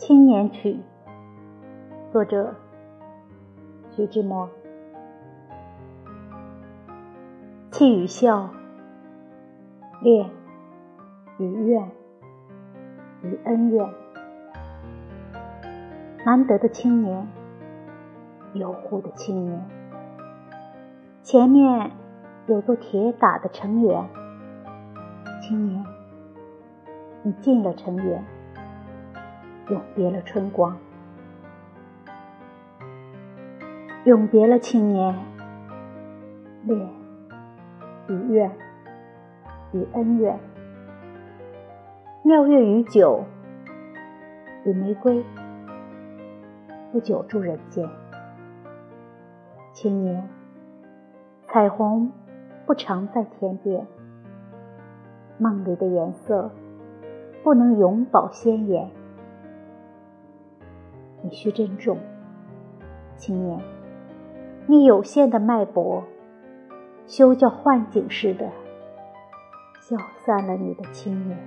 青年曲》，作者徐志摩。气与笑，恋与怨与恩怨，难得的青年，有护的青年。前面有座铁打的城垣，青年，你进了城垣。永别了春光，永别了青年，恋与怨与恩怨，妙月与酒与玫瑰，不久住人间。青年，彩虹不常在天边，梦里的颜色不能永葆鲜艳。你需珍重，青年，你有限的脉搏，休叫幻景似的消散了你的青年。